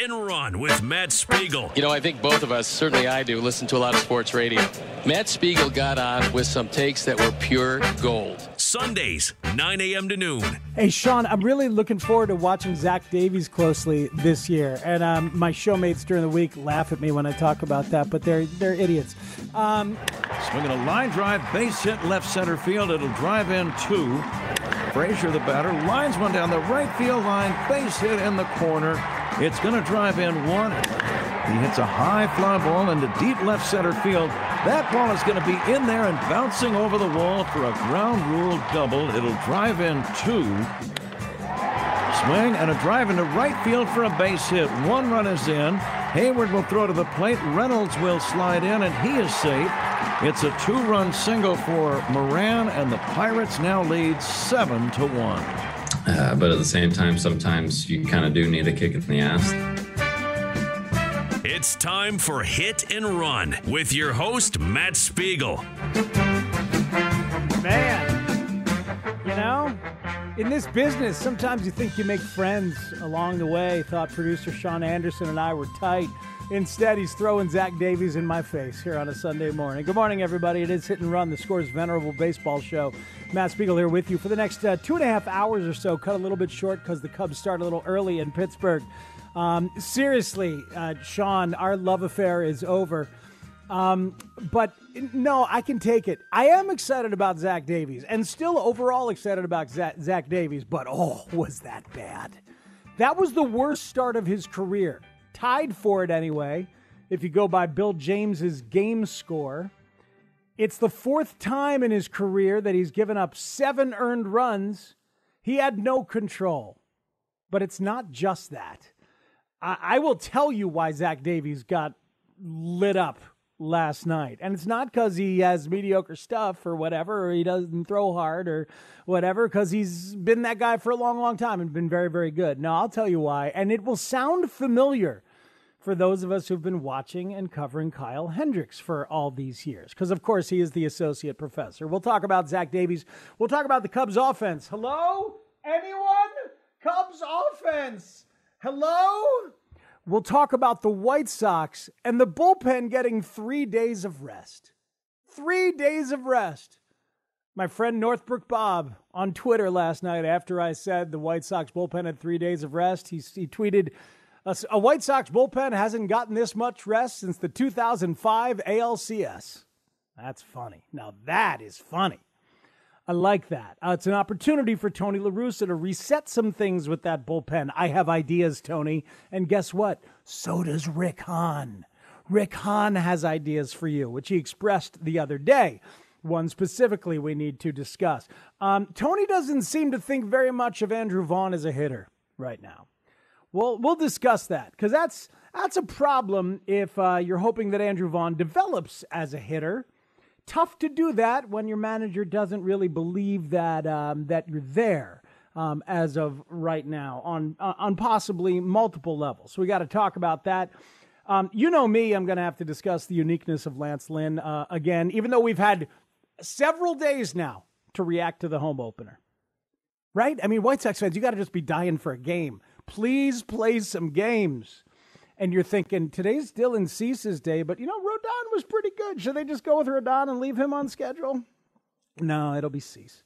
And Run with Matt Spiegel. You know, I think both of us, certainly I do, listen to a lot of sports radio. Matt Spiegel got on with some takes that were pure gold. Sundays, 9 a.m. to noon. Hey, Sean, I'm really looking forward to watching Zach Davies closely this year. And um, my showmates during the week laugh at me when I talk about that, but they're they're idiots. Um, Swinging a line drive, base hit left center field. It'll drive in two. Frazier, the batter, lines one down the right field line, base hit in the corner. It's going to drive in one. He hits a high fly ball into deep left center field. That ball is going to be in there and bouncing over the wall for a ground rule double. It'll drive in two. Swing and a drive into right field for a base hit. One run is in. Hayward will throw to the plate. Reynolds will slide in, and he is safe. It's a two-run single for Moran, and the Pirates now lead seven to one. Uh, but at the same time, sometimes you kind of do need a kick in the ass. It's time for Hit and Run with your host, Matt Spiegel. man, you know, in this business, sometimes you think you make friends along the way. Thought producer Sean Anderson and I were tight. Instead, he's throwing Zach Davies in my face here on a Sunday morning. Good morning, everybody. It is Hit and Run, the Scores Venerable Baseball Show. Matt Spiegel here with you for the next uh, two and a half hours or so. Cut a little bit short because the Cubs start a little early in Pittsburgh. Um, seriously, uh, Sean, our love affair is over. Um, but no, I can take it. I am excited about Zach Davies and still overall excited about Zach, Zach Davies, but oh, was that bad? That was the worst start of his career. Tied for it anyway, if you go by Bill James's game score. It's the fourth time in his career that he's given up seven earned runs. He had no control. But it's not just that. I, I will tell you why Zach Davies got lit up last night. And it's not because he has mediocre stuff or whatever, or he doesn't throw hard or whatever, because he's been that guy for a long, long time and been very, very good. No, I'll tell you why. And it will sound familiar for those of us who've been watching and covering Kyle Hendricks for all these years, because of course he is the associate professor. We'll talk about Zach Davies. We'll talk about the Cubs offense. Hello? Anyone? Cubs offense. Hello? We'll talk about the White Sox and the bullpen getting three days of rest. Three days of rest. My friend Northbrook Bob on Twitter last night, after I said the White Sox bullpen had three days of rest, he, he tweeted, a, White Sox bullpen hasn't gotten this much rest since the 2005 ALCS. That's funny. Now, that is funny. I like that. Uh, it's an opportunity for Tony La Russa to reset some things with that bullpen. I have ideas, Tony. And guess what? So does Rick Hahn. Rick Hahn has ideas for you, which he expressed the other day. One specifically we need to discuss. Um, Tony doesn't seem to think very much of Andrew Vaughn as a hitter right now. Well, we'll discuss that because that's that's a problem if uh, you're hoping that Andrew Vaughn develops as a hitter tough to do that when your manager doesn't really believe that um, that you're there um, as of right now on uh, on possibly multiple levels. So we got to talk about that. Um, you know me, I'm going to have to discuss the uniqueness of Lance Lynn uh, again, even though we've had several days now to react to the home opener. Right? I mean, White Sox fans, you got to just be dying for a game. Please play some games. and you're thinking today's Dylan Cease's day, but you know Rodon was pretty good. Should they just go with Rodon and leave him on schedule? No, it'll be Cease,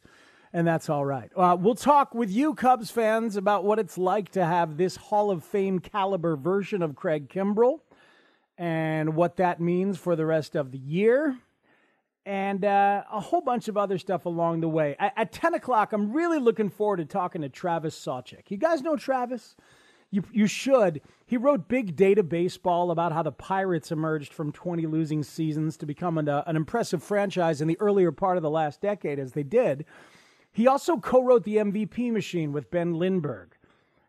and that's all right. Uh, we'll talk with you, Cubs fans, about what it's like to have this Hall of Fame caliber version of Craig Kimbrel, and what that means for the rest of the year. And uh, a whole bunch of other stuff along the way. At, at 10 o'clock, I'm really looking forward to talking to Travis Sawchik. You guys know Travis? You, you should. He wrote Big Data Baseball about how the Pirates emerged from 20 losing seasons to become an, uh, an impressive franchise in the earlier part of the last decade, as they did. He also co wrote The MVP Machine with Ben Lindbergh.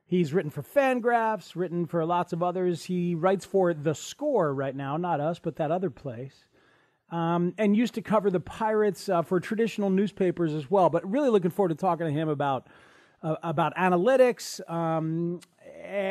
He's written for Fangraphs, written for lots of others. He writes for The Score right now, not us, but that other place. Um, and used to cover the Pirates uh, for traditional newspapers as well. But really looking forward to talking to him about uh, about analytics, um,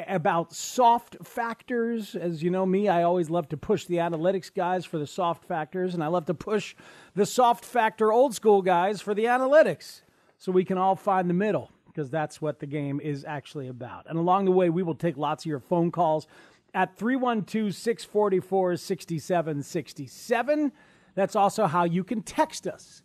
about soft factors. As you know me, I always love to push the analytics guys for the soft factors, and I love to push the soft factor old school guys for the analytics so we can all find the middle because that's what the game is actually about. And along the way, we will take lots of your phone calls at 312 644 6767. That's also how you can text us.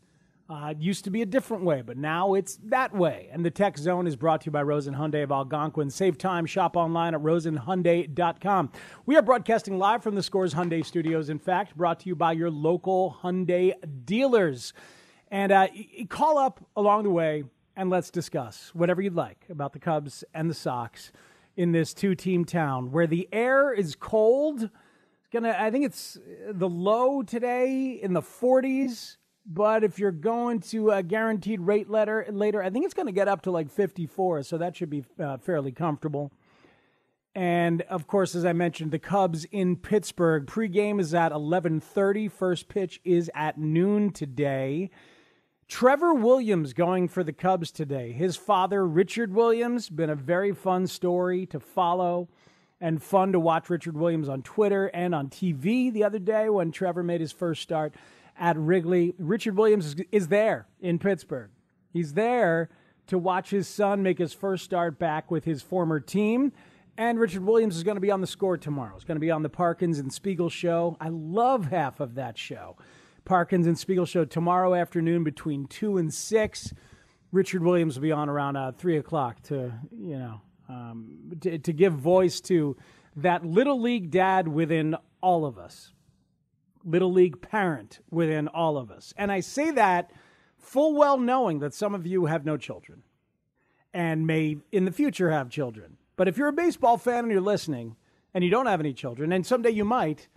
Uh, it used to be a different way, but now it's that way. And the Tech Zone is brought to you by Rosen Hyundai of Algonquin. Save time, shop online at rosenhyundai.com. We are broadcasting live from the Scores Hyundai studios, in fact, brought to you by your local Hyundai dealers. And uh, call up along the way and let's discuss whatever you'd like about the Cubs and the Sox in this two team town where the air is cold. It's gonna, I think it's the low today in the 40s but if you're going to a guaranteed rate letter later, I think it's going to get up to like 54, so that should be uh, fairly comfortable. And of course, as I mentioned, the Cubs in Pittsburgh. Pregame is at 11:30. First pitch is at noon today. Trevor Williams going for the Cubs today. His father, Richard Williams, been a very fun story to follow and fun to watch Richard Williams on Twitter and on TV the other day when Trevor made his first start at Wrigley. Richard Williams is, there in Pittsburgh. He's there to watch his son make his first start back with his former team. And Richard Williams is going to be on the score tomorrow. It's going to be on the Parkins and Spiegel show. I love half of that show. Parkins and Spiegel show tomorrow afternoon between 2 and 6. Richard Williams will be on around uh, 3 o'clock to, you know, um, to, to give voice to that little league dad within all of us little league parent within all of us. And I say that full well knowing that some of you have no children and may in the future have children. But if you're a baseball fan and you're listening and you don't have any children, and someday you might,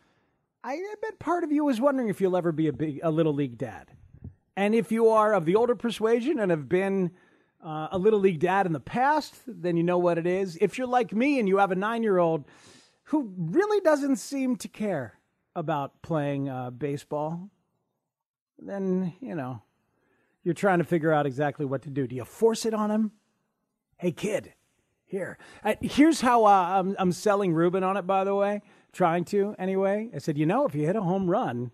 I, bet part of you is wondering if you'll ever be a, big, a little league dad. And if you are of the older persuasion and have been uh, a little league dad in the past, then you know what it is. If you're like me and you have a nine year old who really doesn't seem to care about playing uh, baseball, then, you know, you're trying to figure out exactly what to do. Do you force it on him? Hey, kid, here. Uh, here's how uh, I'm, I'm selling Ruben on it, by the way, trying to anyway. I said, you know, if you hit a home run,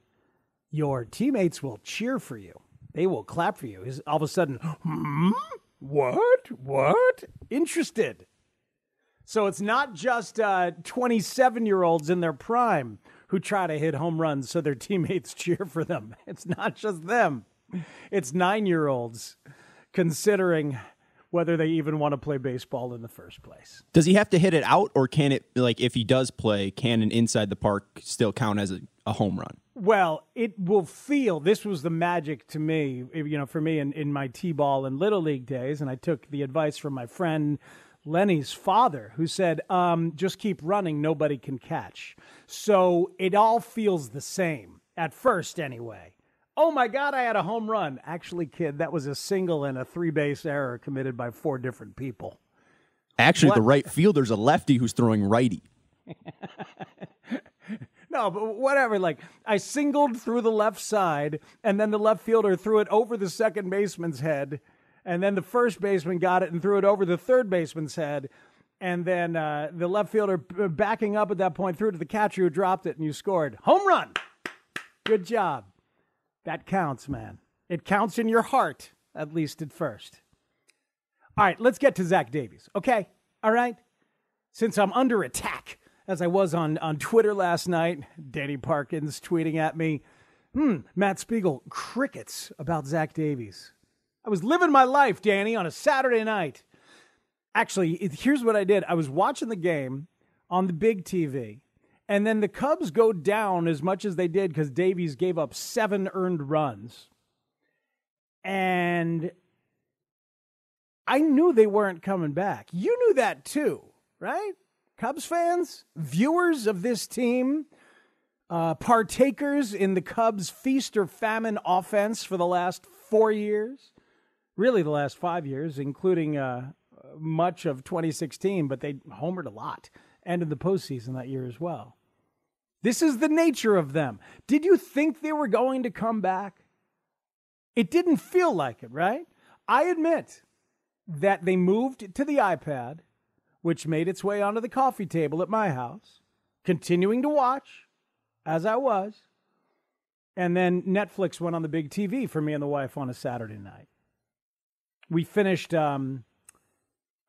your teammates will cheer for you. They will clap for you. He's all of a sudden, hmm? What? What? Interested. So it's not just 27 uh, year olds in their prime who try to hit home runs so their teammates cheer for them. It's not just them, it's nine year olds considering whether they even want to play baseball in the first place. Does he have to hit it out, or can it, like, if he does play, can an inside the park still count as a, a home run? Well, it will feel. This was the magic to me, you know, for me in, in my T ball and Little League days. And I took the advice from my friend Lenny's father, who said, um, just keep running, nobody can catch. So it all feels the same, at first anyway. Oh my God, I had a home run. Actually, kid, that was a single and a three base error committed by four different people. Actually, what? the right fielder's a lefty who's throwing righty. no, but whatever. Like, I singled through the left side, and then the left fielder threw it over the second baseman's head and then the first baseman got it and threw it over the third baseman's head. And then uh, the left fielder backing up at that point threw it to the catcher who dropped it, and you scored. Home run. Good job. That counts, man. It counts in your heart, at least at first. All right, let's get to Zach Davies, okay? All right? Since I'm under attack as I was on, on Twitter last night. Danny Parkins tweeting at me, hmm, Matt Spiegel, crickets about Zach Davies. I was living my life, Danny, on a Saturday night. Actually, here's what I did I was watching the game on the big TV, and then the Cubs go down as much as they did because Davies gave up seven earned runs. And I knew they weren't coming back. You knew that too, right? Cubs fans, viewers of this team, uh, partakers in the Cubs' feast or famine offense for the last four years, really the last five years, including uh, much of 2016, but they homered a lot and in the postseason that year as well. This is the nature of them. Did you think they were going to come back? It didn't feel like it, right? I admit that they moved to the iPad, which made its way onto the coffee table at my house, continuing to watch as I was. And then Netflix went on the big TV for me and the wife on a Saturday night. We finished um,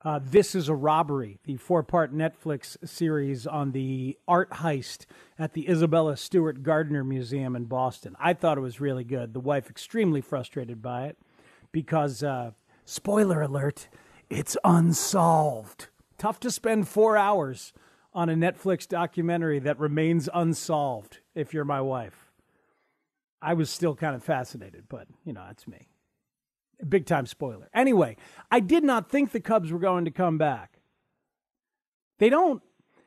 uh, This is a Robbery, the four part Netflix series on the art heist at the Isabella Stewart Gardner Museum in Boston. I thought it was really good. The wife extremely frustrated by it because, uh, spoiler alert, it's unsolved. Tough to spend four hours on a Netflix documentary that remains unsolved if you're my wife. I was still kind of fascinated, but, you know, that's me. Big time spoiler. Anyway, I did not think the Cubs were going to come back. They don't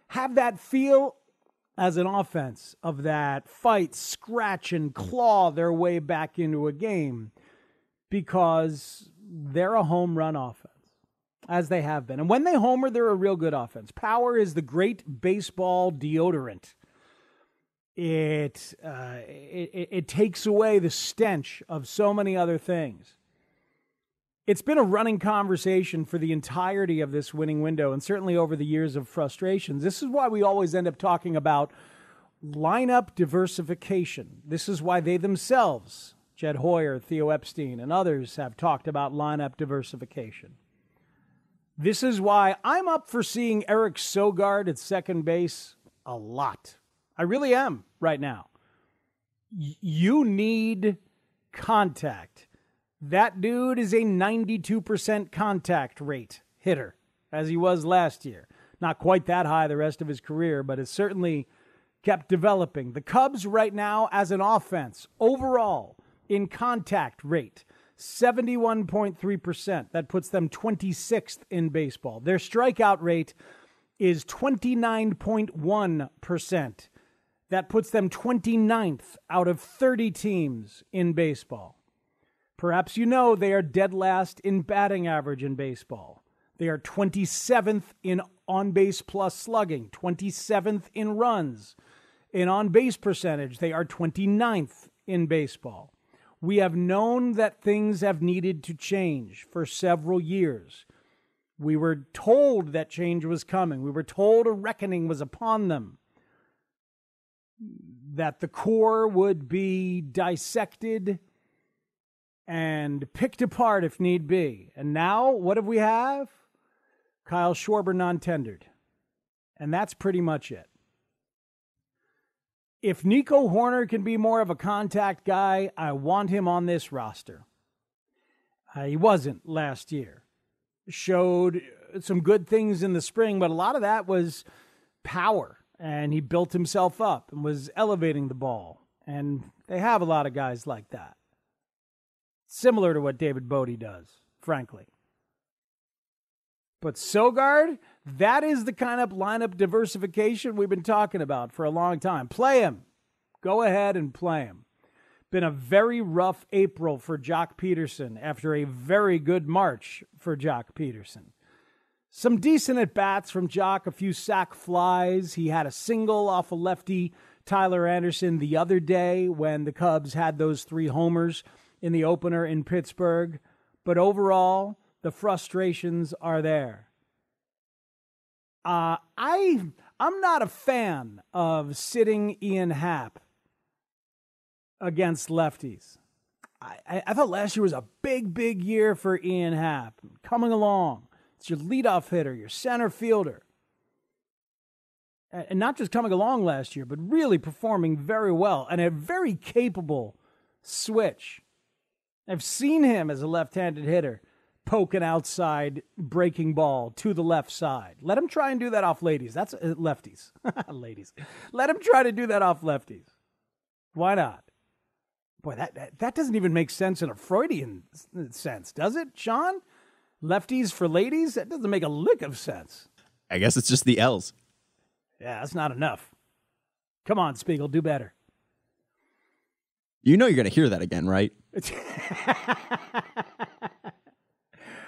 have that feel as an offense of that fight, scratch, and claw their way back into a game because they're a home run offense, as they have been. And when they homer, they're a real good offense. Power is the great baseball deodorant. It, uh, it, it takes away the stench of so many other things it's been a running conversation for the entirety of this winning window and certainly over the years of frustrations. This is why we always end up talking about lineup diversification. This is why they themselves, Jed Hoyer, Theo Epstein, and others have talked about lineup diversification. This is why I'm up for seeing Eric Sogard at second base a lot. I really am right now. Y- you need contact. That dude is a 92% contact rate hitter, as he was last year. Not quite that high the rest of his career, but has certainly kept developing. The Cubs, right now, as an offense, overall, in contact rate, 71.3%. That puts them 26th in baseball. Their strikeout rate is 29.1%. That puts them 29th out of 30 teams in baseball. Perhaps you know they are dead last in batting average in baseball. They are 27th in on base plus slugging, 27th in runs. In on base percentage, they are 29th in baseball. We have known that things have needed to change for several years. We were told that change was coming. We were told a reckoning was upon them. That the core would be dissected and picked apart if need be. And now, what do we have? Kyle Schwarber non tendered. And that's pretty much it. If Nico Hoerner can be more of a contact guy, I want him on this roster. Uh, he wasn't last year. Showed some good things in the spring, but a lot of that was power. And he built himself up and was elevating the ball. And they have a lot of guys like that similar to what David Bote does, frankly. But Sogard, that is the kind of lineup diversification we've been talking about for a long time. Play him. Go ahead and play him. Been a very rough April for Joc Pederson after a very good March for Joc Pederson. Some decent at bats from Joc, a few sac flies. He had a single off a lefty Tyler Anderson the other day when the Cubs had those three homers in the opener in Pittsburgh, but overall, the frustrations are there. Uh, I I'm not a fan of sitting Ian Happ against lefties. I, I thought last year was a big, big year for Ian Happ coming along. It's your leadoff hitter, your center fielder. and not just coming along last year, but really performing very well and a very capable switch. I've seen him as a left handed hitter poking outside, breaking ball to the left side. Let him try and do that off ladies. That's uh, lefties. ladies. Let him try to do that off lefties. Why not? Boy, that, that, that doesn't even make sense in a Freudian sense, does it, Sean? Lefties for ladies? That doesn't make a lick of sense. I guess it's just the L's. Yeah, that's not enough. Come on, Spiegel, do better. You know you're going to hear that again, right?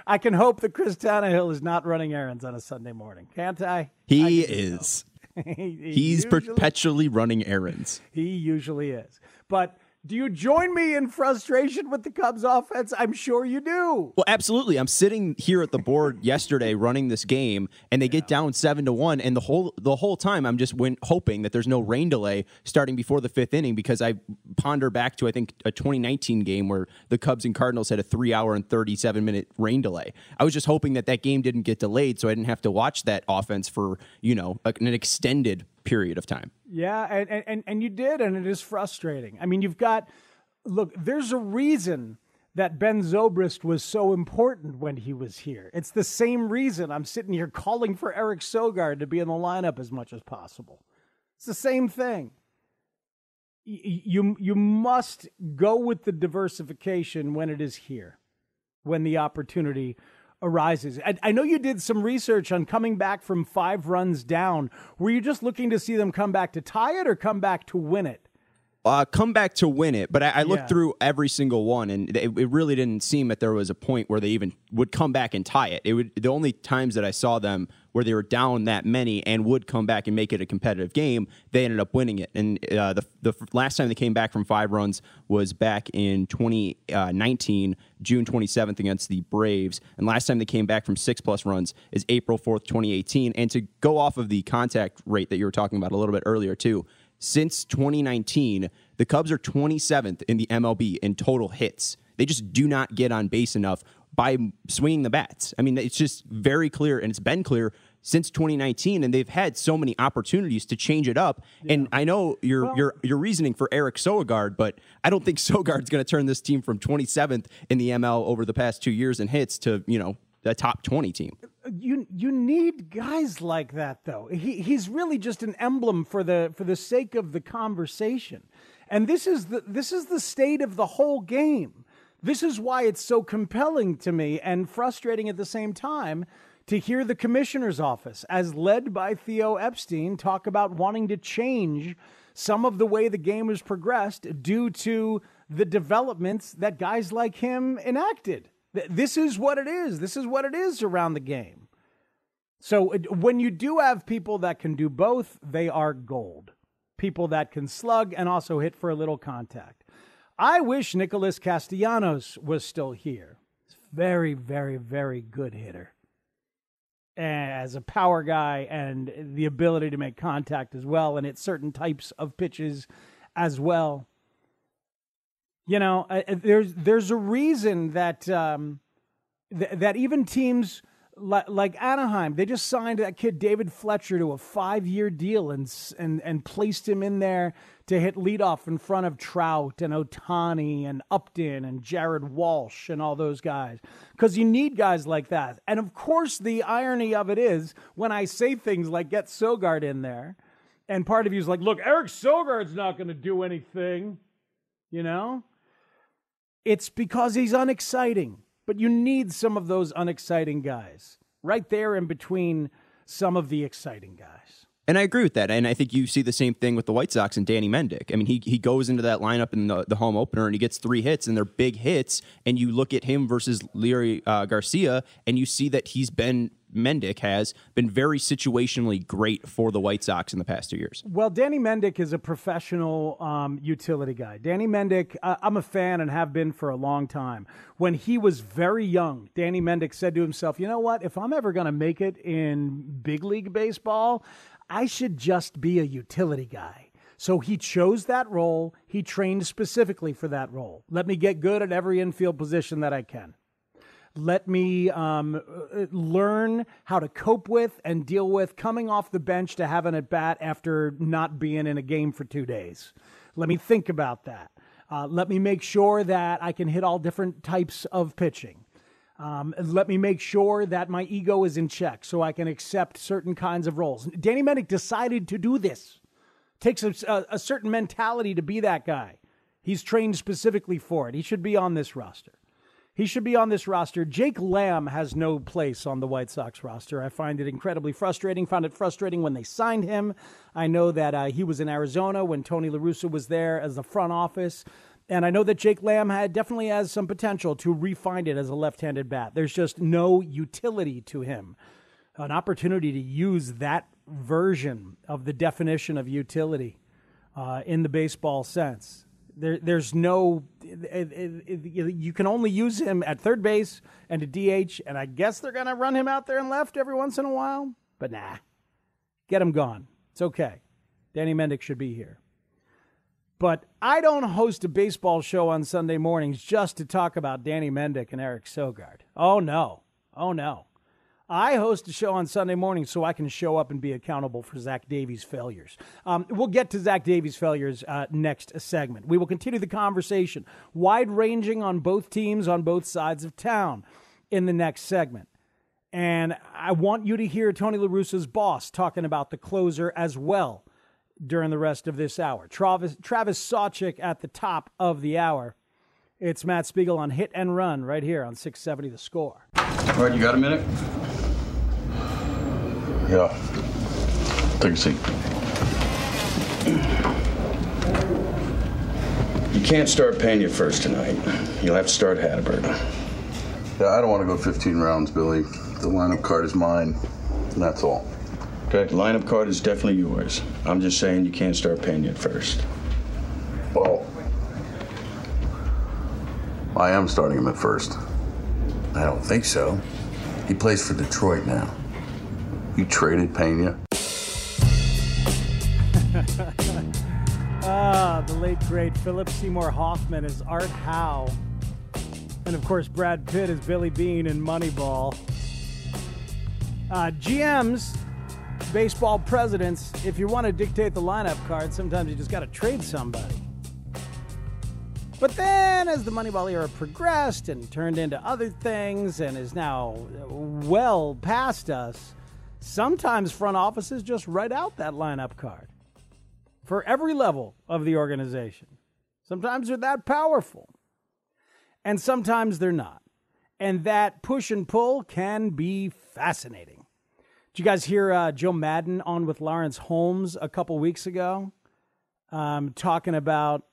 I can hope that Chris Tannehill is not running errands on a Sunday morning, can't I? He I is. he, he He's usually, perpetually running errands. He usually is. But do you join me in frustration with the Cubs offense? I'm sure you do. Well, absolutely. I'm sitting here at the board yesterday running this game, and they get down seven to one, and the whole the whole time I'm just went, hoping that there's no rain delay starting before the fifth inning because I ponder back to I think a 2019 game where the Cubs and Cardinals had a three hour and 37 minute rain delay. I was just hoping that that game didn't get delayed, so I didn't have to watch that offense for you know an extended period of time. Yeah, and, and, and you did, and it is frustrating. I mean, you've got, look, there's a reason that Ben Zobrist was so important when he was here. It's the same reason I'm sitting here calling for Eric Sogard to be in the lineup as much as possible. It's the same thing. You, you must go with the diversification when it is here, when the opportunity arises. I, I, know you did some research on coming back from five runs down. Were you just looking to see them come back to tie it or come back to win it? Uh, come back to win it, but I, I looked yeah. through every single one, and it, it, really didn't seem that there was a point where they even would come back and tie it. It would the only times that I saw them where they were down that many and would come back and make it a competitive game, they ended up winning it. And uh, the the last time they came back from five runs was back in 2019, uh, June 27th against the Braves, and last time they came back from six plus runs is April 4th, 2018. And to go off of the contact rate that you were talking about a little bit earlier too since 2019, the Cubs are 27th in the MLB in total hits. They just do not get on base enough by swinging the bats. I mean, it's just very clear, and it's been clear since 2019, and they've had so many opportunities to change it up. Yeah. And I know your well, your your reasoning for Eric Sogard, but I don't think Sogard's going to turn this team from 27th in the ML over the past two years in hits to you know a top 20 team. You you need guys like that though. He he's really just an emblem for the for the sake of the conversation. And this is the this is the state of the whole game. This is why it's so compelling to me and frustrating at the same time to hear the commissioner's office as led by Theo Epstein talk about wanting to change some of the way the game has progressed due to the developments that guys like him enacted. This is what it is. This is what it is around the game. So when you do have people that can do both, they are gold. People that can slug and also hit for a little contact. I wish Nicholas Castellanos was still here. Very, very, very good hitter. As a power guy and the ability to make contact as well and hit certain types of pitches as well. You know, uh, uh, there's there's a reason that um, th- that even teams like, like Anaheim, they just signed that kid David Fletcher to a five year deal and and and placed him in there to hit leadoff in front of Trout and Ohtani and Upton and Jared Walsh and all those guys. Because you need guys like that. And of course, the irony of it is when I say things like get Sogard in there, and part of you is like, look, Eric Sogard's not going to do anything, you know? It's because he's unexciting. But you need some of those unexciting guys right there in between some of the exciting guys. And I agree with that. And I think you see the same thing with the White Sox and Danny Mendick. I mean, he, he goes into that lineup in the, the home opener and he gets three hits, and they're big hits. And you look at him versus Leury uh, Garcia, and you see that he's been Mendick has been very situationally great for the White Sox in the past two years. Well, Danny Mendick is a professional um, utility guy. Danny Mendick, uh, I'm a fan and have been for a long time. When he was very young, Danny Mendick said to himself, you know what? If I'm ever going to make it in big league baseball, I should just be a utility guy. So he chose that role. He trained specifically for that role. Let me get good at every infield position that I can. Let me um, uh, learn how to cope with and deal with coming off the bench to have an at bat after not being in a game for two days. Let me think about that. Uh, let me make sure that I can hit all different types of pitching. Um, let me make sure that my ego is in check so I can accept certain kinds of roles. Danny Mendick decided to do this. Takes a, a, certain mentality to be that guy. He's trained specifically for it. He should be on this roster. He should be on this roster. Jake Lamb has no place on the White Sox roster. I find it incredibly frustrating. Found it frustrating when they signed him. I know that uh, he was in Arizona when Tony La Russa was there as the front office. And I know that Jake Lamb had definitely has some potential to refine it as a left-handed bat. There's just no utility to him. An opportunity to use that version of the definition of utility uh, in the baseball sense. There, there's no. It, it, it, you can only use him at third base and a DH, and I guess they're going to run him out there and left every once in a while. But nah, get him gone. It's okay. Danny Mendick should be here. But I don't host a baseball show on Sunday mornings just to talk about Danny Mendick and Eric Sogard. Oh no, oh no. I host a show on Sunday morning so I can show up and be accountable for Zach Davies' failures. Um, we'll get to Zach Davies' failures uh, next segment. We will continue the conversation, wide ranging on both teams on both sides of town, in the next segment. And I want you to hear Tony La Russa's boss talking about the closer as well during the rest of this hour. Travis, Travis Sawchik at the top of the hour. It's Matt Spiegel on Hit and Run right here on 670 The Score. All right, you got a minute? Yeah. Take a seat. You can't start Pena first tonight. You'll have to start Hatteberg. Yeah, I don't want to go 15 rounds, Billy. The lineup card is mine. That's all. Okay, the lineup card is definitely yours. I'm just saying you can't start Pena first. Well, I am starting him at first. I don't think so. He plays for Detroit now. You traded Pena? ah, the late great Philip Seymour Hoffman is Art Howe. And of course, Brad Pitt is Billy Beane in Moneyball. Uh, GMs, baseball presidents, if you want to dictate the lineup card, sometimes you just got to trade somebody. But then, as the Moneyball era progressed and turned into other things and is now well past us, Sometimes front offices just write out that lineup card for every level of the organization. Sometimes they're that powerful, and sometimes they're not. And that push and pull can be fascinating. Did you guys hear uh, Joe Maddon on with Lawrence Holmes a couple weeks ago, um, talking about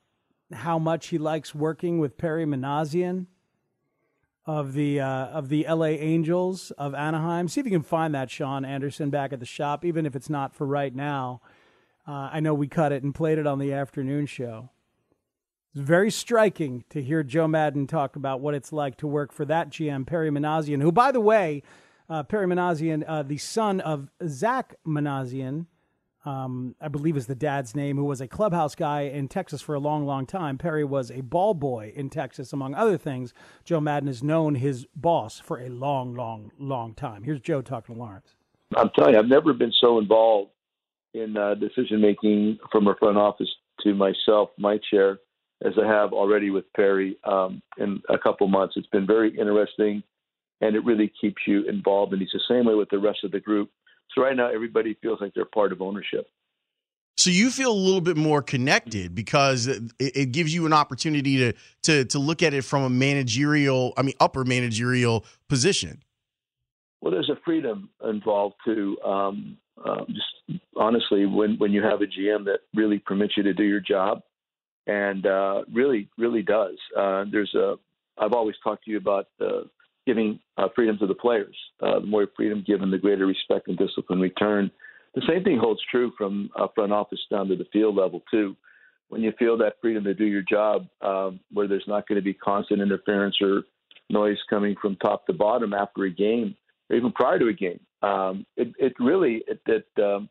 how much he likes working with Perry Minasian? of the uh, of the LA Angels of Anaheim. See if you can find that Sean Anderson back at the shop, even if it's not for right now. Uh, I know we cut it and played it on the afternoon show. It's very striking to hear Joe Maddon talk about what it's like to work for that GM, Perry Minasian, who, by the way, uh, Perry Minasian, uh, the son of Zach Minasian, um, I believe is the dad's name, who was a clubhouse guy in Texas for a long, long time. Perry was a ball boy in Texas, among other things. Joe Maddon has known his boss for a long, long, long time. Here's Joe talking to Lawrence. I'm telling you, I've never been so involved in uh, decision making from a front office to myself, my chair, as I have already with Perry um, in a couple months. It's been very interesting, and it really keeps you involved. And he's the same way with the rest of the group so right now, everybody feels like they're part of ownership. So you feel a little bit more connected because it, it, gives you an opportunity to to to look at it from a managerial, I mean, upper managerial position. Well, there's a freedom involved too. Um, um, just honestly, when when you have a GM that really permits you to do your job, and uh, really really does. Uh, there's a I've always talked to you about uh, giving uh, freedom to the players. Uh, the more freedom given, the greater respect and discipline return. The same thing holds true from uh, front office down to the field level too. When you feel that freedom to do your job, um, where there's not going to be constant interference or noise coming from top to bottom after a game, or even prior to a game, um, it, it, really it it, um,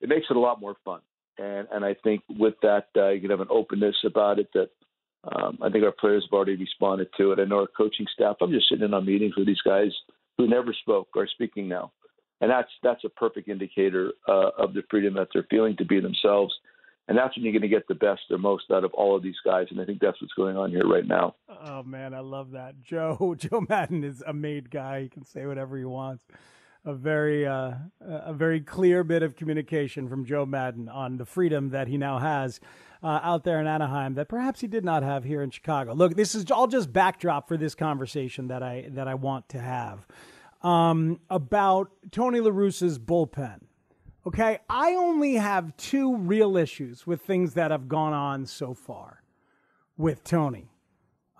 it makes it a lot more fun. And and I think with that uh, you can have an openness about it that Um, I think our players have already responded to it. I know our coaching staff. I'm just sitting in on meetings with these guys who never spoke are speaking now, and that's that's a perfect indicator uh, of the freedom that they're feeling to be themselves. And that's when you're going to get the best or most out of all of these guys. And I think that's what's going on here right now. Oh man, I love that. Joe Joe Maddon is a made guy. He can say whatever he wants. A very uh, a very clear bit of communication from Joe Maddon on the freedom that he now has uh, out there in Anaheim that perhaps he did not have here in Chicago. Look, this is all just backdrop for this conversation that I that I want to have um, about Tony La Russa's bullpen. Okay, I only have two real issues with things that have gone on so far with Tony.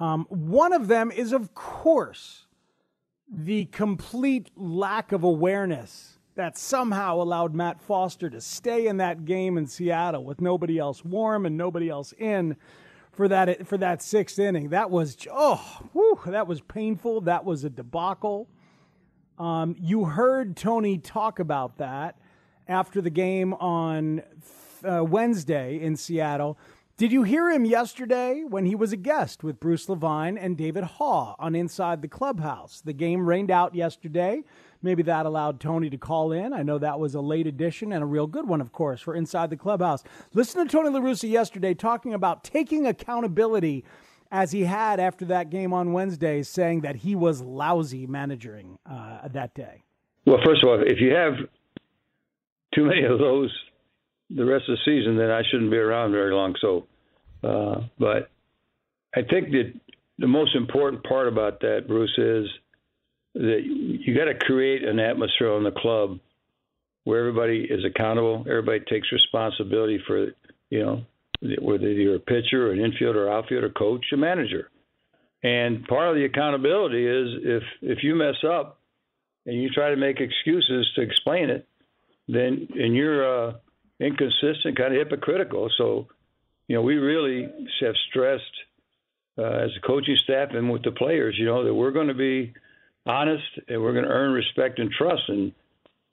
Um, one of them is, of course, the complete lack of awareness that somehow allowed Matt Foster to stay in that game in Seattle with nobody else warm and nobody else in for that for that sixth inning. That was oh, whew, that was painful. That was a debacle. Um, you heard Tony talk about that after the game on uh, Wednesday in Seattle. Did you hear him yesterday when he was a guest with Bruce Levine and David Haugh on Inside the Clubhouse? The game rained out yesterday. Maybe that allowed Tony to call in. I know that was a late edition and a real good one, of course, for Inside the Clubhouse. Listen to Tony La Russa yesterday talking about taking accountability as he had after that game on Wednesday, saying that he was lousy managing uh, that day. Well, first of all, if you have too many of those the rest of the season, then I shouldn't be around very long. So, uh, but I think that the most important part about that, Bruce, is that you got to create an atmosphere in the club where everybody is accountable, everybody takes responsibility for, you know, whether you're a pitcher, or an infielder, or outfielder, coach, a manager. And part of the accountability is if if you mess up and you try to make excuses to explain it, then and you're uh, inconsistent, kind of hypocritical. So, you know, we really have stressed uh, as a coaching staff and with the players, you know, that we're going to be honest and we're going to earn respect and trust. And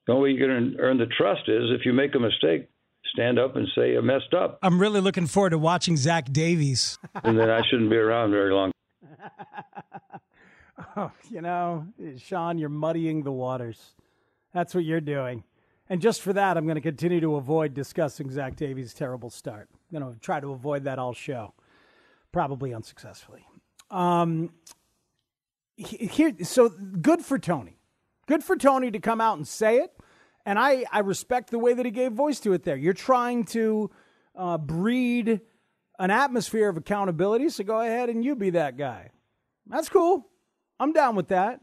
the only way you're going to earn the trust is if you make a mistake, stand up and say I messed up. I'm really looking forward to watching Zach Davies. and then I shouldn't be around very long. oh, you know, Sean, you're muddying the waters. That's what you're doing. And just for that, I'm going to continue to avoid discussing Zach Davies' terrible start. I'm going to try to avoid that all show, probably unsuccessfully. Um, here, so good for Tony. Good for Tony to come out and say it. And I, I respect the way that he gave voice to it there. You're trying to uh, breed an atmosphere of accountability, so go ahead and you be that guy. That's cool. I'm down with that.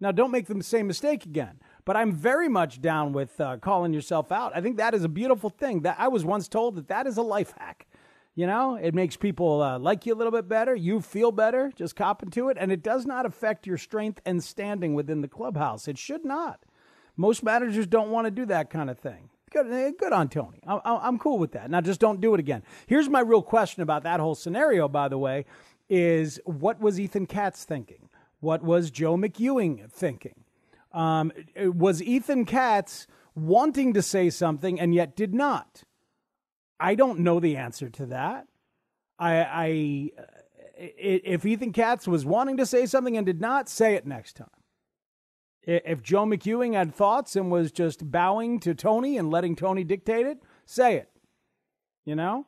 Now, don't make the same mistake again. But I'm very much down with uh, calling yourself out. I think that is a beautiful thing. That I was once told that that is a life hack. You know, it makes people uh, like you a little bit better. You feel better just copping to it, and it does not affect your strength and standing within the clubhouse. It should not. Most managers don't want to do that kind of thing. Good, eh, good on Tony. I'm, I'm cool with that. Now, just don't do it again. Here's my real question about that whole scenario, by the way, is what was Ethan Katz thinking? What was Joe McEwing thinking? Um, was Ethan Katz wanting to say something and yet did not? I don't know the answer to that. I, I if Ethan Katz was wanting to say something and did not, say it next time. If Joe McEwing had thoughts and was just bowing to Tony and letting Tony dictate it, say it. You know?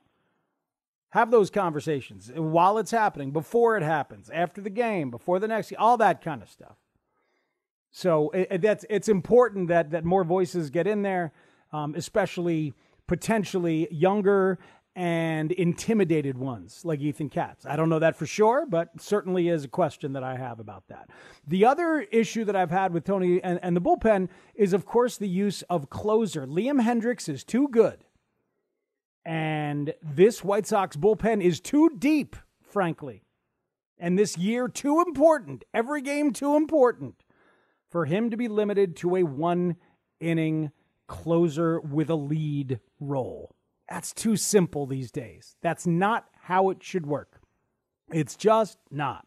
Have those conversations while it's happening, before it happens, after the game, before the next, all that kind of stuff. So it, that's it's important that that more voices get in there, um, especially potentially younger and intimidated ones like Ethan Katz. I don't know that for sure, but certainly is a question that I have about that. The other issue that I've had with Tony and, and the bullpen is, of course, the use of closer. Liam Hendriks is too good. And this White Sox bullpen is too deep, frankly. And this year, too important. Every game, too important for him to be limited to a one inning closer with a lead role. That's too simple these days. That's not how it should work. It's just not.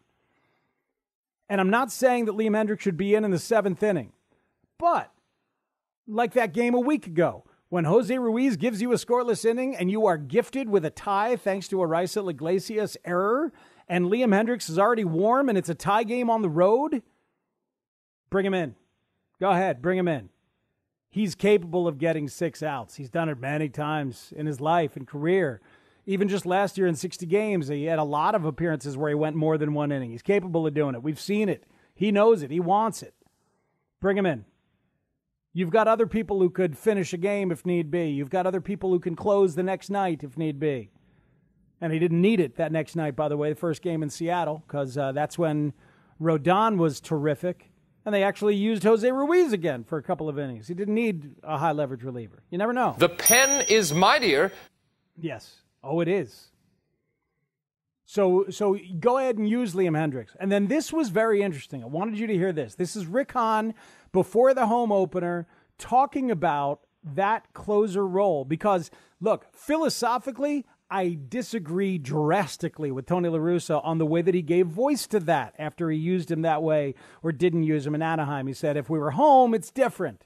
And I'm not saying that Liam Hendriks should be in in the seventh inning, but like that game a week ago, When Jose Ruiz gives you a scoreless inning and you are gifted with a tie thanks to a Raisel Iglesias error, and Liam Hendriks is already warm and it's a tie game on the road, bring him in. Go ahead, bring him in. He's capable of getting six outs. He's done it many times in his life and career. Even just last year in 60 games, he had a lot of appearances where he went more than one inning. He's capable of doing it. We've seen it. He knows it. He wants it. Bring him in. You've got other people who could finish a game if need be. You've got other people who can close the next night if need be. And he didn't need it that next night, by the way, the first game in Seattle, because uh, that's when Rodon was terrific. And they actually used Jose Ruiz again for a couple of innings. He didn't need a high leverage reliever. You never know. The pen is mightier. Yes. Oh, it is. So, so go ahead and use Liam Hendriks. And then this was very interesting. I wanted you to hear this. This is Rick Hahn before the home opener talking about that closer role because look, philosophically, I disagree drastically with Tony La Russa on the way that he gave voice to that after he used him that way or didn't use him in Anaheim. He said, if we were home, it's different.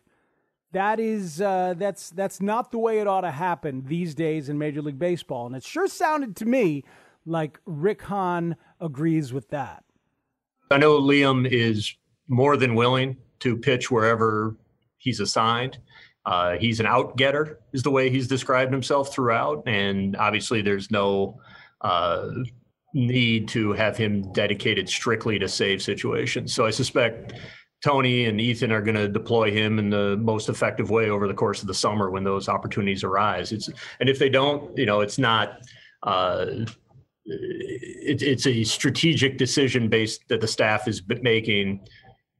That is uh, that's that's not the way it ought to happen these days in Major League Baseball, and it sure sounded to me like Rick Hahn agrees with that. I know Liam is more than willing to pitch wherever he's assigned. Uh, he's an out getter, is the way he's described himself throughout. And obviously, there's no uh, need to have him dedicated strictly to save situations. So I suspect Tony and Ethan are going to deploy him in the most effective way over the course of the summer when those opportunities arise. It's and if they don't, you know, it's not. Uh, it, it's a strategic decision based that the staff is making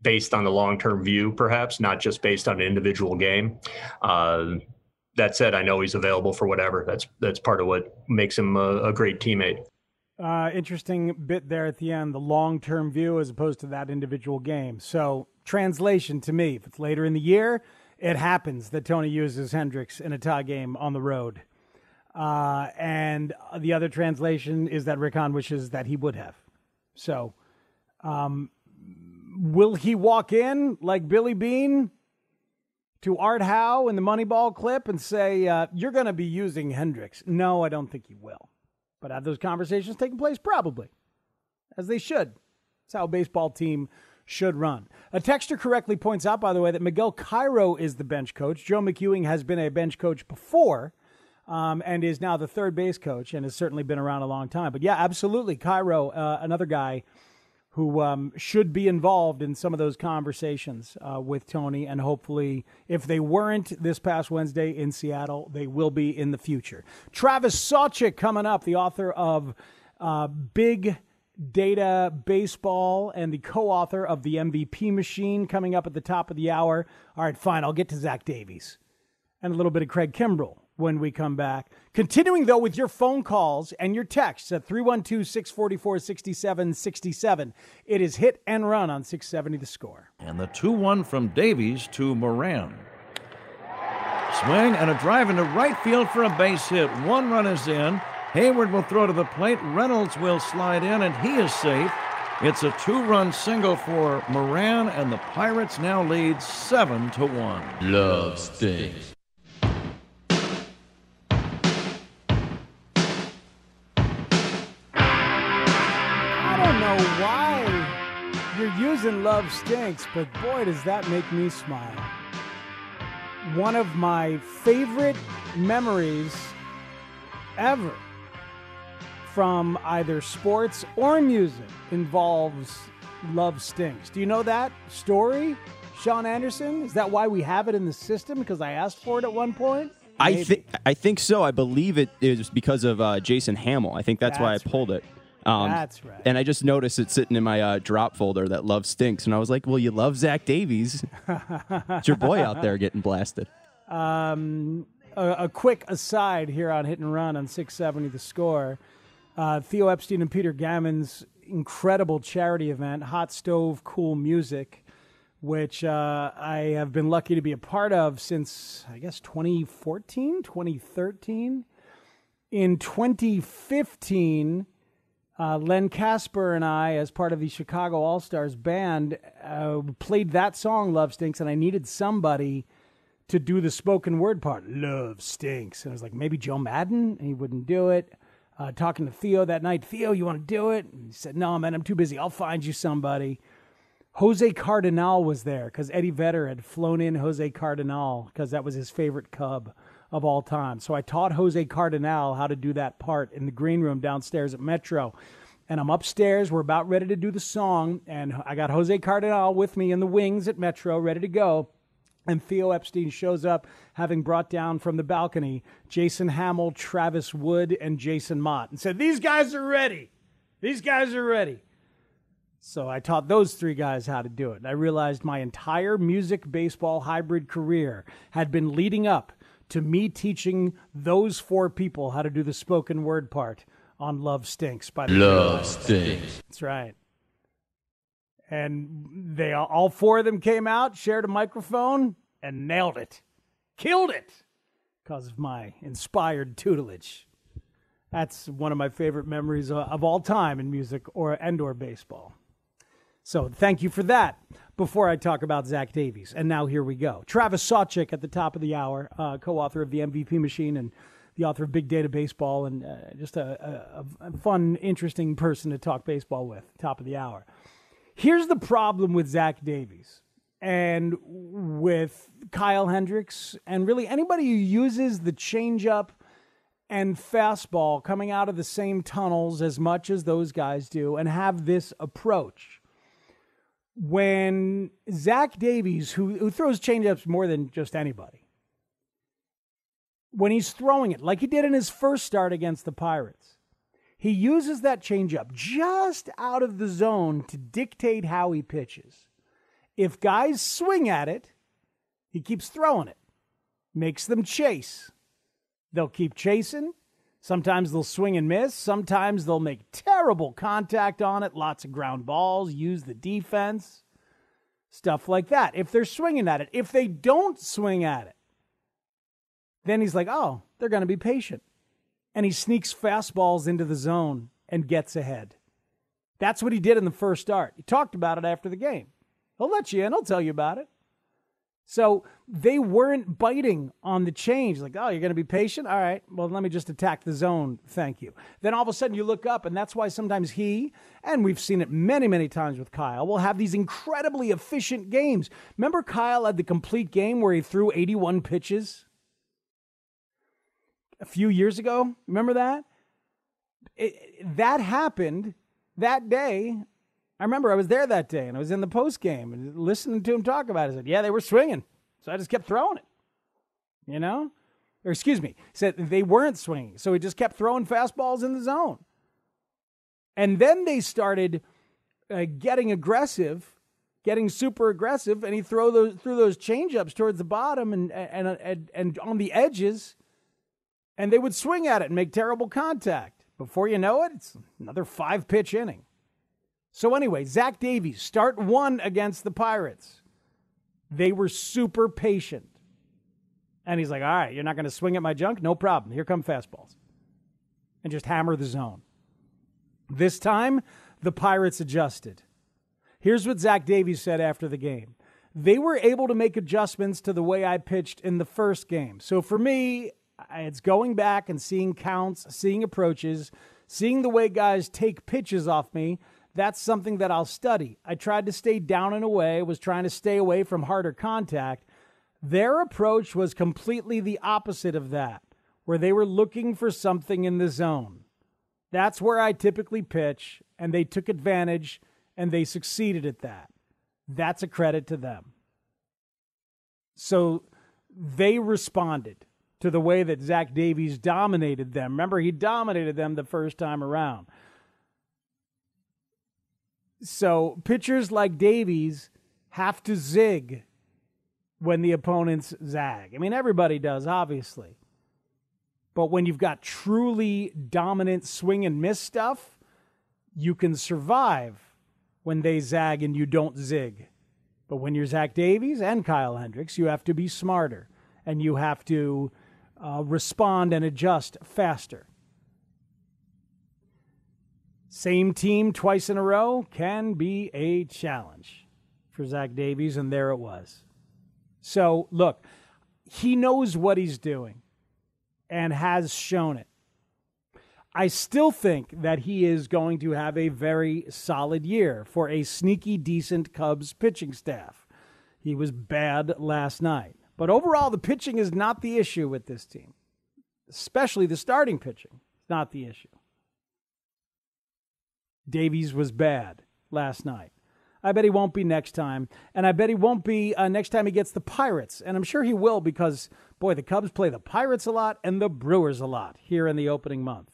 based on the long-term view, perhaps not just based on an individual game. Uh, that said, I know he's available for whatever. That's that's part of what makes him a, a great teammate. Uh, interesting bit there at the end, the long-term view as opposed to that individual game. So, translation to me, if it's later in the year, it happens that Tony uses Hendriks in a tie game on the road. Uh, and the other translation is that Rick Hahn wishes that he would have. So, um, will he walk in like Billy Beane to Art Howe in the Moneyball clip and say, uh, You're going to be using Hendriks? No, I don't think he will. But have those conversations taken place? Probably, as they should. That's how a baseball team should run. A texter correctly points out, by the way, that Miguel Cairo is the bench coach. Joe McEwing has been a bench coach before. Um, and is now the third base coach and has certainly been around a long time. But yeah, absolutely. Cairo, uh, another guy who um, should be involved in some of those conversations uh, with Tony. And hopefully, if they weren't this past Wednesday in Seattle, they will be in the future. Travis Sawchik coming up, the author of uh, Big Data Baseball and the co author of The MVP Machine, coming up at the top of the hour. All right, fine. I'll get to Zach Davies and a little bit of Craig Kimbrel when we come back. Continuing, though, with your phone calls and your texts at 312 644 6767. It is hit and run on 670 the score. And the 2 1 from Davies to Moran. Swing and a drive into right field for a base hit. One run is in. Hayward will throw to the plate. Reynolds will slide in, and he is safe. It's a two run single for Moran, and the Pirates now lead 7 to 1. Love stinks. You're Love Stinks, but boy, does that make me smile. One of my favorite memories ever from either sports or music involves Love Stinks. Do you know that story, Sean Anderson? Is that why we have it in the system? Because I asked for it at one point? I think I think so. I believe it is because of uh, Jason Hammel. I think that's, that's why I pulled right. it. Um, That's right. And I just noticed it sitting in my uh, drop folder that love stinks, and I was like, "Well, you love Zach Davies. it's your boy out there getting blasted." Um, a, a, quick aside here on Hit and Run on 670 The Score. Uh, Theo Epstein and Peter Gammons' incredible charity event, Hot Stove Cool Music, which uh, I have been lucky to be a part of since, I guess, 2014, 2013. In 2015, uh, Len Kasper and I, as part of the Chicago All Stars band, uh, played that song "Love Stinks," and I needed somebody to do the spoken word part. Love stinks. And I was like, maybe Joe Maddon? And he wouldn't do it. Uh, talking to Theo that night, Theo, you want to do it? And he said, no, man, I'm too busy. I'll find you somebody. Jose Cardenal was there because Eddie Vedder had flown in Jose Cardenal because that was his favorite Cub of all time. So I taught Jose Cardenal how to do that part in the green room downstairs at Metro. And I'm upstairs. We're about ready to do the song. And I got Jose Cardenal with me in the wings at Metro, ready to go. And Theo Epstein shows up, having brought down from the balcony Jason Hammel, Travis Wood, and Jason Mott, and said, These guys are ready. These guys are ready. So I taught those three guys how to do it. And I realized my entire music baseball hybrid career had been leading up to me teaching those four people how to do the spoken word part on Love Stinks by the Love Stinks. That's right. And they all four of them came out, shared a microphone, and nailed it. Killed it because of my inspired tutelage. That's one of my favorite memories uh, of all time in music or and or baseball. So thank you for that. Before I talk about Zach Davies, and now here we go. Travis Sawchik at the top of the hour, uh, co-author of the MVP Machine and the author of Big Data Baseball, and uh, just a, a, a fun, interesting person to talk baseball with. Top of the hour. Here's the problem with Zach Davies and with Kyle Hendricks, and really anybody who uses the changeup and fastball coming out of the same tunnels as much as those guys do and have this approach. When Zach Davies, who, who throws changeups more than just anybody, when he's throwing it, like he did in his first start against the Pirates, he uses that changeup just out of the zone to dictate how he pitches. If guys swing at it, he keeps throwing it, makes them chase. They'll keep chasing. Sometimes they'll swing and miss. Sometimes they'll make terrible contact on it, lots of ground balls, use the defense, stuff like that. If they're swinging at it, if they don't swing at it, then he's like, oh, they're going to be patient and he sneaks fastballs into the zone and gets ahead. That's what he did in the first start. He talked about it after the game. He'll let you in, he'll tell you about it. So they weren't biting on the change, like, oh, you're going to be patient? All right, well, let me just attack the zone. Thank you. Then all of a sudden you look up, and that's why sometimes he, and we've seen it many, many times with Kyle, will have these incredibly efficient games. Remember, Kyle had the complete game where he threw 81 pitches? a few years ago. Remember that? It, that happened that day. I remember I was there that day and I was in the post game and listening to him talk about it. I said, Yeah, they were swinging. So I just kept throwing it. You know? Or excuse me, said they weren't swinging. So he just kept throwing fastballs in the zone. And then they started uh, getting aggressive, getting super aggressive, and he throw those threw those changeups towards the bottom and and and, and on the edges and they would swing at it and make terrible contact. Before you know it, it's another five pitch inning. So, anyway, Zach Davies, start one against the Pirates. They were super patient. And he's like, all right, you're not going to swing at my junk? No problem. Here come fastballs. And just hammer the zone. This time, the Pirates adjusted. Here's what Zach Davies said after the game. They were able to make adjustments to the way I pitched in the first game. So for me, it's going back and seeing counts, seeing approaches, seeing the way guys take pitches off me. That's something that I'll study. I tried to stay down and away, was trying to stay away from harder contact. Their approach was completely the opposite of that, where they were looking for something in the zone. That's where I typically pitch, and they took advantage and they succeeded at that. That's a credit to them. So they responded to the way that Zach Davies dominated them. Remember, he dominated them the first time around. So pitchers like Davies have to zig when the opponents zag. I mean, everybody does, obviously. But when you've got truly dominant swing and miss stuff, you can survive when they zag and you don't zig. But when you're Zach Davies and Kyle Hendricks, you have to be smarter and you have to uh, respond and adjust faster. Same team twice in a row can be a challenge for Zach Davies, and there it was. So, look, he knows what he's doing and has shown it. I still think that he is going to have a very solid year for a sneaky, decent Cubs pitching staff. He was bad last night. But overall, the pitching is not the issue with this team, especially the starting pitching. It's not the issue. Davies was bad last night. I bet he won't be next time. And I bet he won't be uh, next time he gets the Pirates. And I'm sure he will because, boy, the Cubs play the Pirates a lot and the Brewers a lot here in the opening month.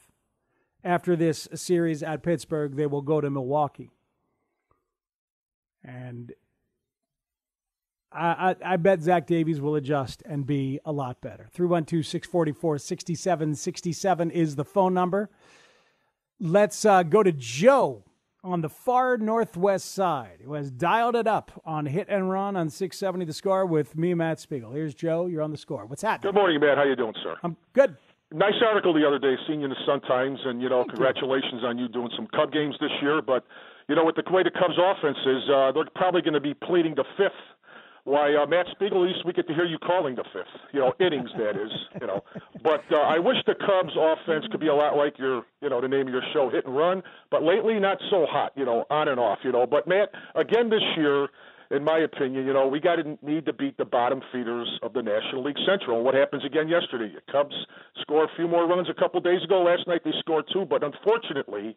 After this series at Pittsburgh, they will go to Milwaukee. And I, I, I bet Zach Davies will adjust and be a lot better. 312 644 6767 is the phone number. Let's uh, go to Joe on the far northwest side who has dialed it up on hit and run on 670 the score with me, Matt Spiegel. Here's Joe. You're on the score. What's happening? Good morning, Matt. How you doing, sir? I'm good. Nice article the other day, seeing you in the Sun Times, and you know, Thank congratulations you. on you doing some Cub games this year. But you know, with the way the Cubs' offense is, uh, they're probably going to be pleading the fifth. Why, uh, Matt least we get to hear you calling the fifth. You know, innings that is. You know, but uh, I wish the Cubs' offense could be a lot like your, you know, the name of your show, hit and run. But lately, not so hot. You know, on and off. You know, but Matt, again this year in my opinion, you know, we got to need to beat the bottom feeders of the National League Central. What happens again yesterday? The Cubs score a few more runs a couple days ago. Last night they scored two, but unfortunately,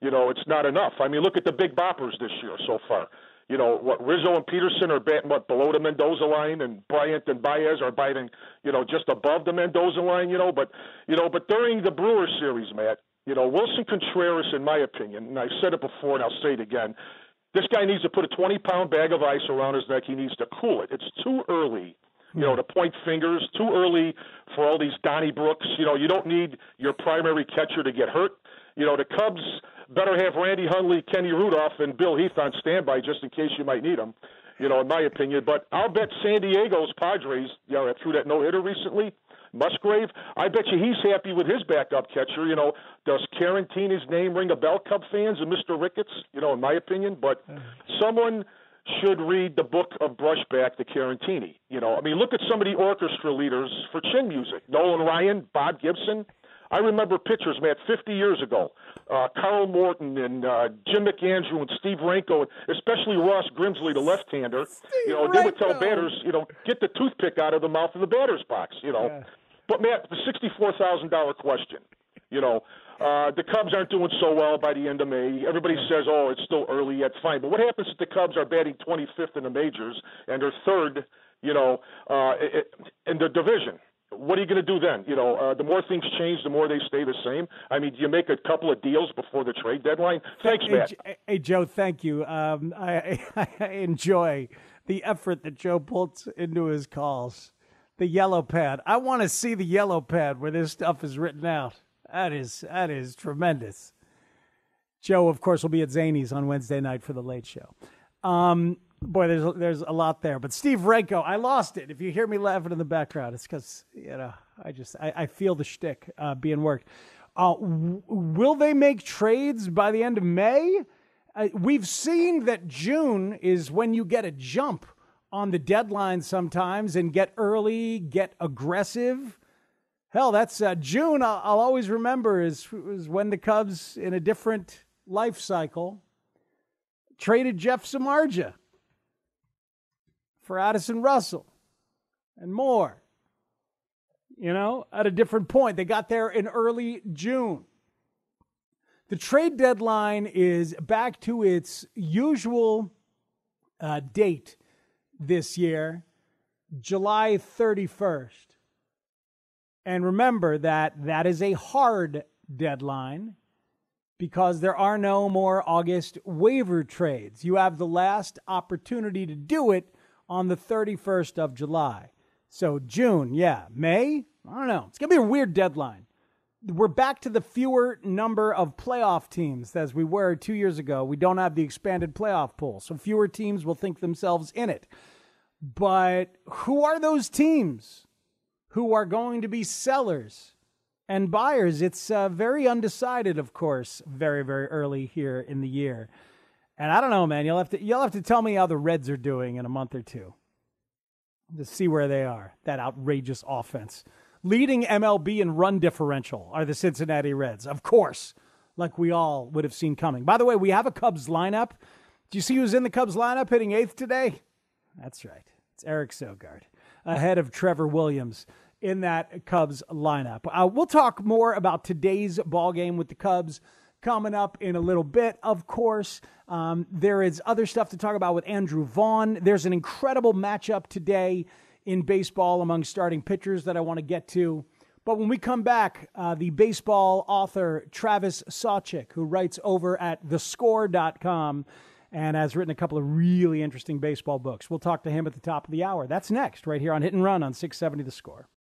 you know, it's not enough. I mean, look at the big boppers this year so far. You know, what Rizzo and Pederson are batting what below the Mendoza line, and Bryant and Baez are batting, you know, just above the Mendoza line. You know, but you know, but during the Brewer series, Matt, you know, Willson Contreras, in my opinion, and I've said it before and I'll say it again, this guy needs to put a 20 pound bag of ice around his neck. He needs to cool it. It's too early, you know, to point fingers. Too early for all these Donniebrooks. You know, you don't need your primary catcher to get hurt. You know, the Cubs better have Randy Hundley, Kenny Rudolph, and Bill Heath on standby just in case you might need them. You know, in my opinion. But I'll bet San Diego's Padres, you know, threw that no hitter recently. Musgrove, I bet you he's happy with his backup catcher. You know, does Caratini's name ring a bell, Cub fans, and Mr. Ricketts? You know, in my opinion, but someone should read the book of Brushback to Caratini. You know, I mean, look at some of the orchestra leaders for chin music: Nolan Ryan, Bob Gibson. I remember pitchers, Matt, 50 years ago. Uh, Carl Morton and uh, Jim McAndrew and Steve Renko, especially Ross Grimsley, the left-hander. you know, they would tell batters, you know, get the toothpick out of the mouth of the batter's box. You know, yeah. but Matt, the sixty-four thousand dollar question. You know, uh, the Cubs aren't doing so well by the end of May. Everybody says, "Oh, it's still early yet." Fine, but what happens if the Cubs are batting 25th in the majors and they're third? You know, uh, in the division what are you going to do then? You know, uh, the more things change, the more they stay the same. I mean, do you make a couple of deals before the trade deadline? Thanks, hey, Matt. Hey, hey, Joe, thank you. Um, I, I enjoy the effort that Joe puts into his calls. The yellow pad. I want to see the yellow pad where this stuff is written out. That is that is tremendous. Joe, of course, will be at Zanies on Wednesday night for the late show. Um, boy, there's there's a lot there. But Steve Renko, I lost it. If you hear me laughing in the background, it's because you know I just I, I feel the shtick uh, being worked. Uh, w- will they make trades by the end of May? Uh, we've seen that June is when you get a jump on the deadline sometimes and get early, get aggressive. Hell, that's uh, June. I'll, I'll always remember is, is when the Cubs, in a different life cycle, traded Jeff Samardzija for Addison Russell and more. You know, at a different point. They got there in early June. The trade deadline is back to its usual uh, date this year, July 31st. And remember that that is a hard deadline because there are no more August waiver trades. You have the last opportunity to do it on the 31st of July. So June, yeah. May? I don't know. It's going to be a weird deadline. We're back to the fewer number of playoff teams as we were two years ago. We don't have the expanded playoff pool, so fewer teams will think themselves in it. But who are those teams who are going to be sellers and buyers? It's uh, very undecided, of course, very, very early here in the year. And I don't know, man. You'll have to you'll have to tell me how the Reds are doing in a month or two. to see where they are. That outrageous offense. Leading MLB in run differential are the Cincinnati Reds, of course, like we all would have seen coming. By the way, we have a Cubs lineup. Do you see who's in the Cubs lineup hitting eighth today? That's right. It's Eric Sogard ahead of Trevor Williams in that Cubs lineup. Uh, we'll talk more about today's ball game with the Cubs coming up in a little bit. Of course, um, there is other stuff to talk about with Andrew Vaughn. There's an incredible matchup today in baseball among starting pitchers that I want to get to. But when we come back, uh, the baseball author Travis Sawchik, who writes over at thescore.com and has written a couple of really interesting baseball books. We'll talk to him at the top of the hour. That's next, right here on Hit and Run on 670 The Score.